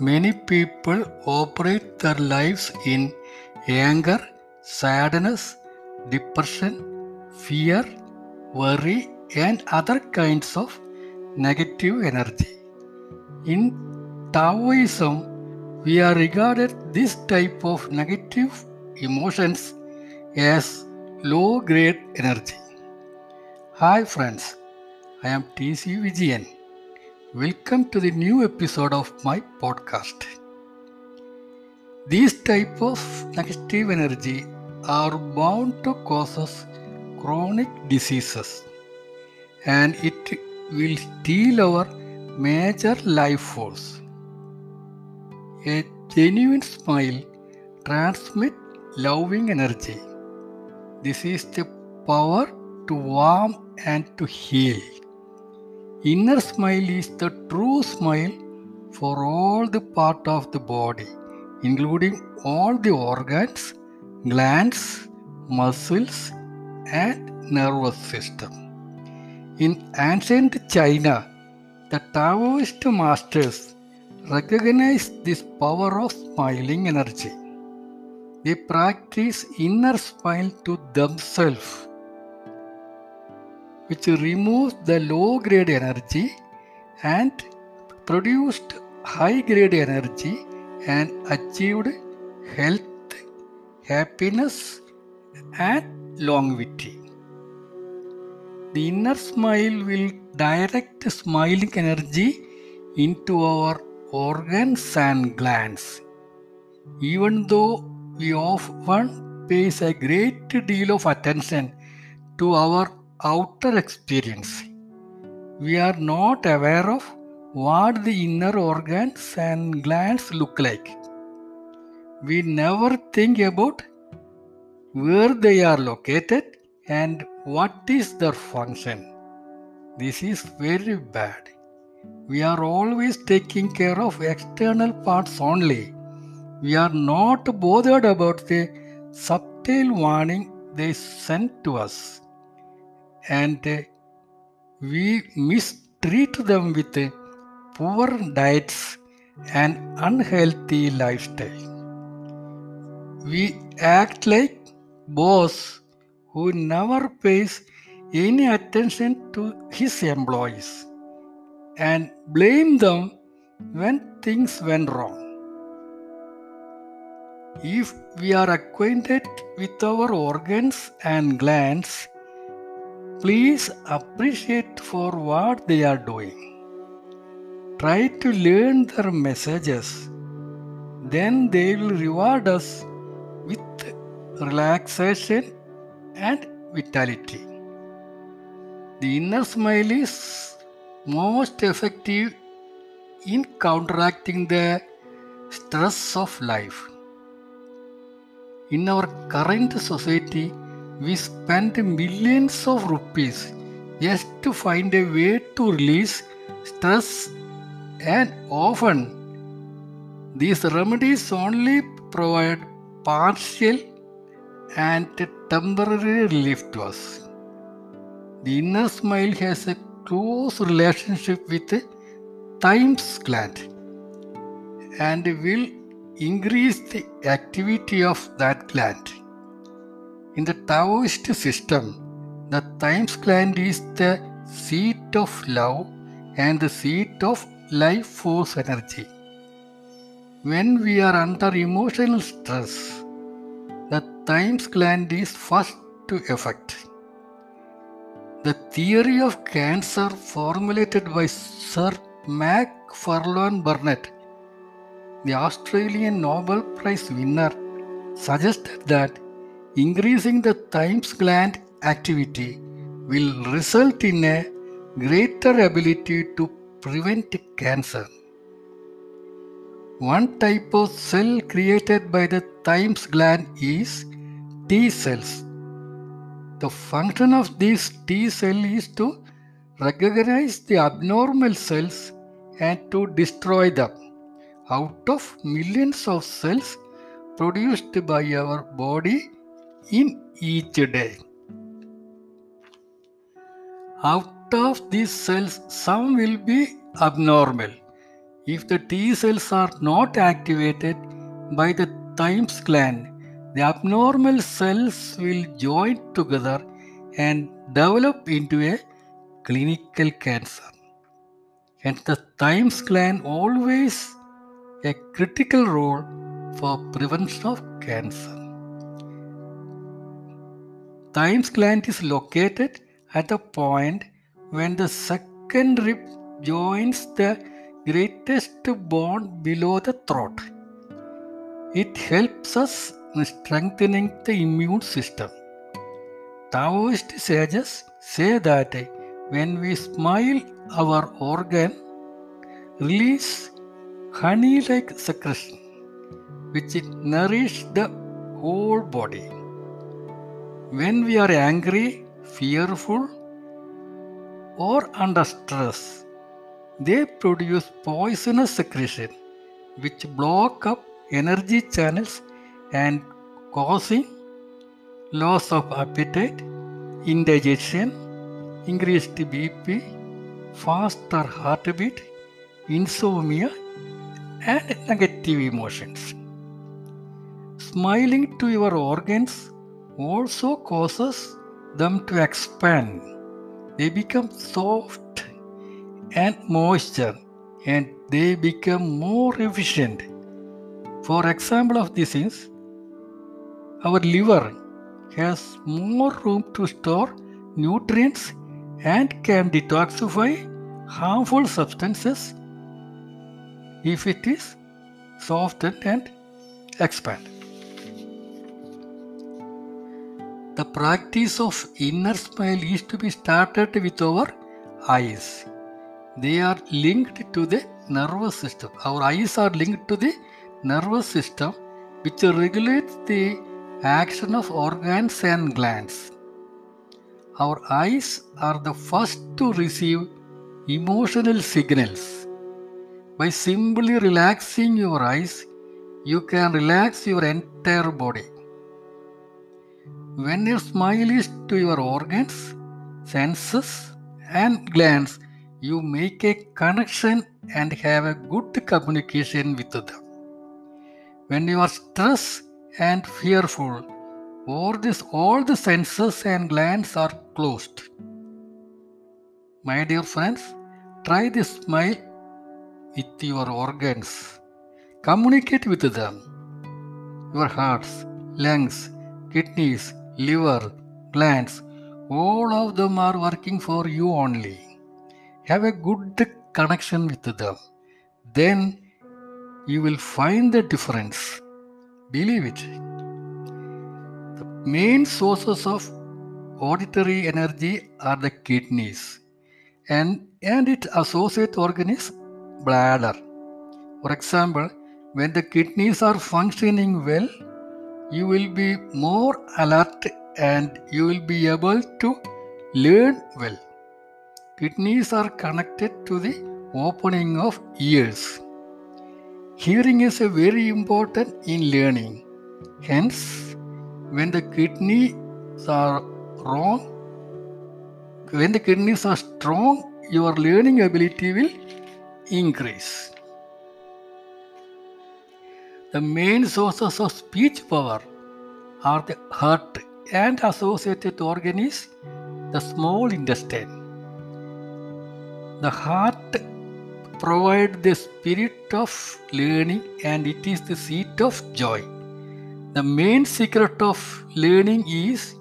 Many people operate their lives in anger, sadness, depression, fear, worry, and other kinds of negative energy. In Taoism, we are regarded this type of negative emotions as low grade energy. Hi friends, I am TC Vijayan. Welcome to the new episode of my podcast. These type of negative energy are bound to cause us chronic diseases and it will steal our major life force. A genuine smile transmits loving energy. This is the power to warm and to heal. Inner smile is the true smile for all the part of the body, including all the organs, glands, muscles, and nervous system. In ancient China, the Taoist masters recognized this power of smiling energy. They practice inner smile to themselves, which removes the low grade energy and produced high grade energy and achieved health, happiness, and longevity. The inner smile will direct smiling energy into our organs and glands. Even though we often pays a great deal of attention to our outer experience, we are not aware of what the inner organs and glands look like. We never think about where they are located and what is their function. This is very bad. We are always taking care of external parts only. We are not bothered about the subtle warning they send to us. And we mistreat them with poor diets and unhealthy lifestyle. We act like boss who never pays any attention to his employees and blame them when things went wrong. If we are acquainted with our organs and glands, please appreciate for what they are doing. Try to learn their messages. Then they will reward us with relaxation and vitality. The inner smile is most effective in counteracting the stress of life. In our current society, we spend millions of rupees just to find a way to release stress, and often these remedies only provide partial and temporary relief to us. The inner smile has a close relationship with the thymus gland and will increase the activity of that gland. In the Taoist system, the thymus gland is the seat of love and the seat of life force energy. When we are under emotional stress, the thymus gland is first to affect. The theory of cancer formulated by Sir Macfarlane Burnet, the Australian Nobel Prize winner, suggested that increasing the thymus gland activity will result in a greater ability to prevent cancer. One type of cell created by the thymus gland is T cells. The function of this T cell is to recognize the abnormal cells and to destroy them out of millions of cells produced by our body in each day. Out of these cells, some will be abnormal. if the T cells are not activated by the thymus gland, the abnormal cells will join together and develop into a clinical cancer. And the thymus gland always a critical role for prevention of cancer. Thymus gland is located at the point when the second rib joins the greatest bone below the throat. It helps us in strengthening the immune system. Taoist sages say that when we smile, our organ release honey-like secretion, which nourish the whole body. When we are angry, fearful, or under stress, they produce poisonous secretion which block up energy channels and causing loss of appetite, indigestion, increased BP, faster heartbeat, insomnia, and negative emotions. Smiling to your organs also causes them to expand. They become soft and moisture and they become more efficient. For example of this is our liver has more room to store nutrients and can detoxify harmful substances if it is softened and expanded. The practice of inner smile is to be started with our eyes. They are linked to the nervous system. Our eyes are linked to the nervous system, which regulates the action of organs and glands. Our eyes are the first to receive emotional signals. By simply relaxing your eyes, you can relax your entire body. When your smile is to your organs, senses, and glands, you make a connection and have a good communication with them. When you are stressed and fearful, all, this, all the senses and glands are closed. My dear friends, try this smile with your organs. Communicate with them. Your hearts, lungs, kidneys, liver, glands, all of them are working for you only. Have a good connection with them. Then you will find the difference. Believe it. The main sources of auditory energy are the kidneys and, and its associate organ is bladder. For example, when the kidneys are functioning well, you will be more alert and you will be able to learn well. Kidneys are connected to the opening of ears. Hearing is very important in learning. Hence, when the kidneys are wrong, when the kidneys are strong, your learning ability will increase. The main sources of speech power are the heart and associated organ is the small intestine. The heart provides the spirit of learning and it is the seat of joy. The main secret of learning is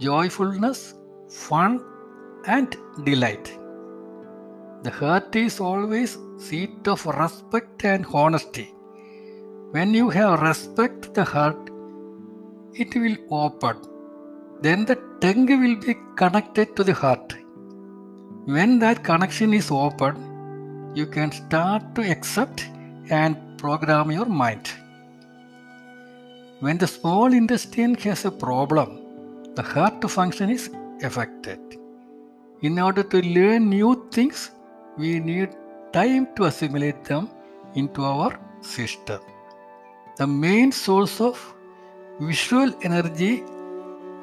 joyfulness, fun, and delight. The heart is always seat of respect and honesty. When you have respect the heart, it will open. Then the tongue will be connected to the heart. When that connection is open, you can start to accept and program your mind. When the small intestine has a problem, the heart function is affected. In order to learn new things, we need time to assimilate them into our system. The main source of visual energy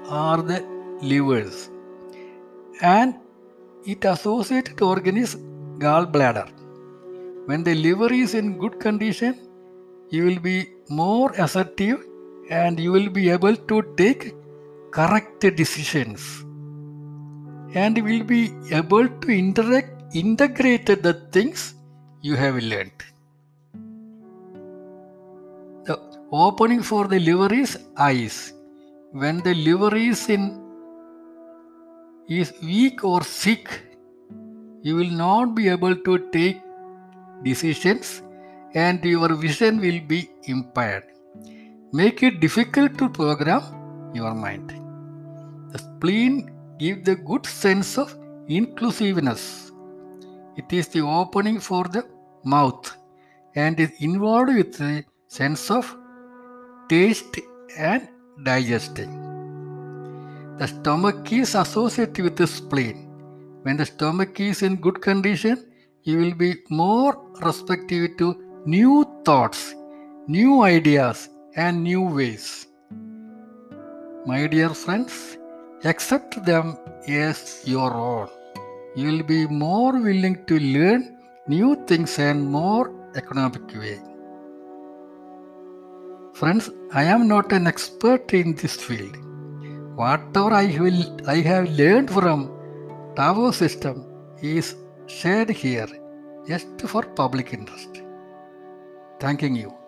are the livers and it associated organ is gallbladder. When the liver is in good condition, you will be more assertive and you will be able to take correct decisions and will be able to interact integrate the things you have learned opening for the liver is eyes. When the liver is in is weak or sick you will not be able to take decisions and your vision will be impaired. Make it difficult to program your mind. The spleen gives the good sense of inclusiveness. It is the opening for the mouth and is involved with the sense of taste and digesting. The stomach is associated with the spleen. When the stomach is in good condition, you will be more receptive to new thoughts, new ideas, and new ways. My dear friends, accept them as your own. You will be more willing to learn new things and more economic way. Friends, I am not an expert in this field. Whatever I will I have learned from Tao system is shared here just for public interest. Thanking you.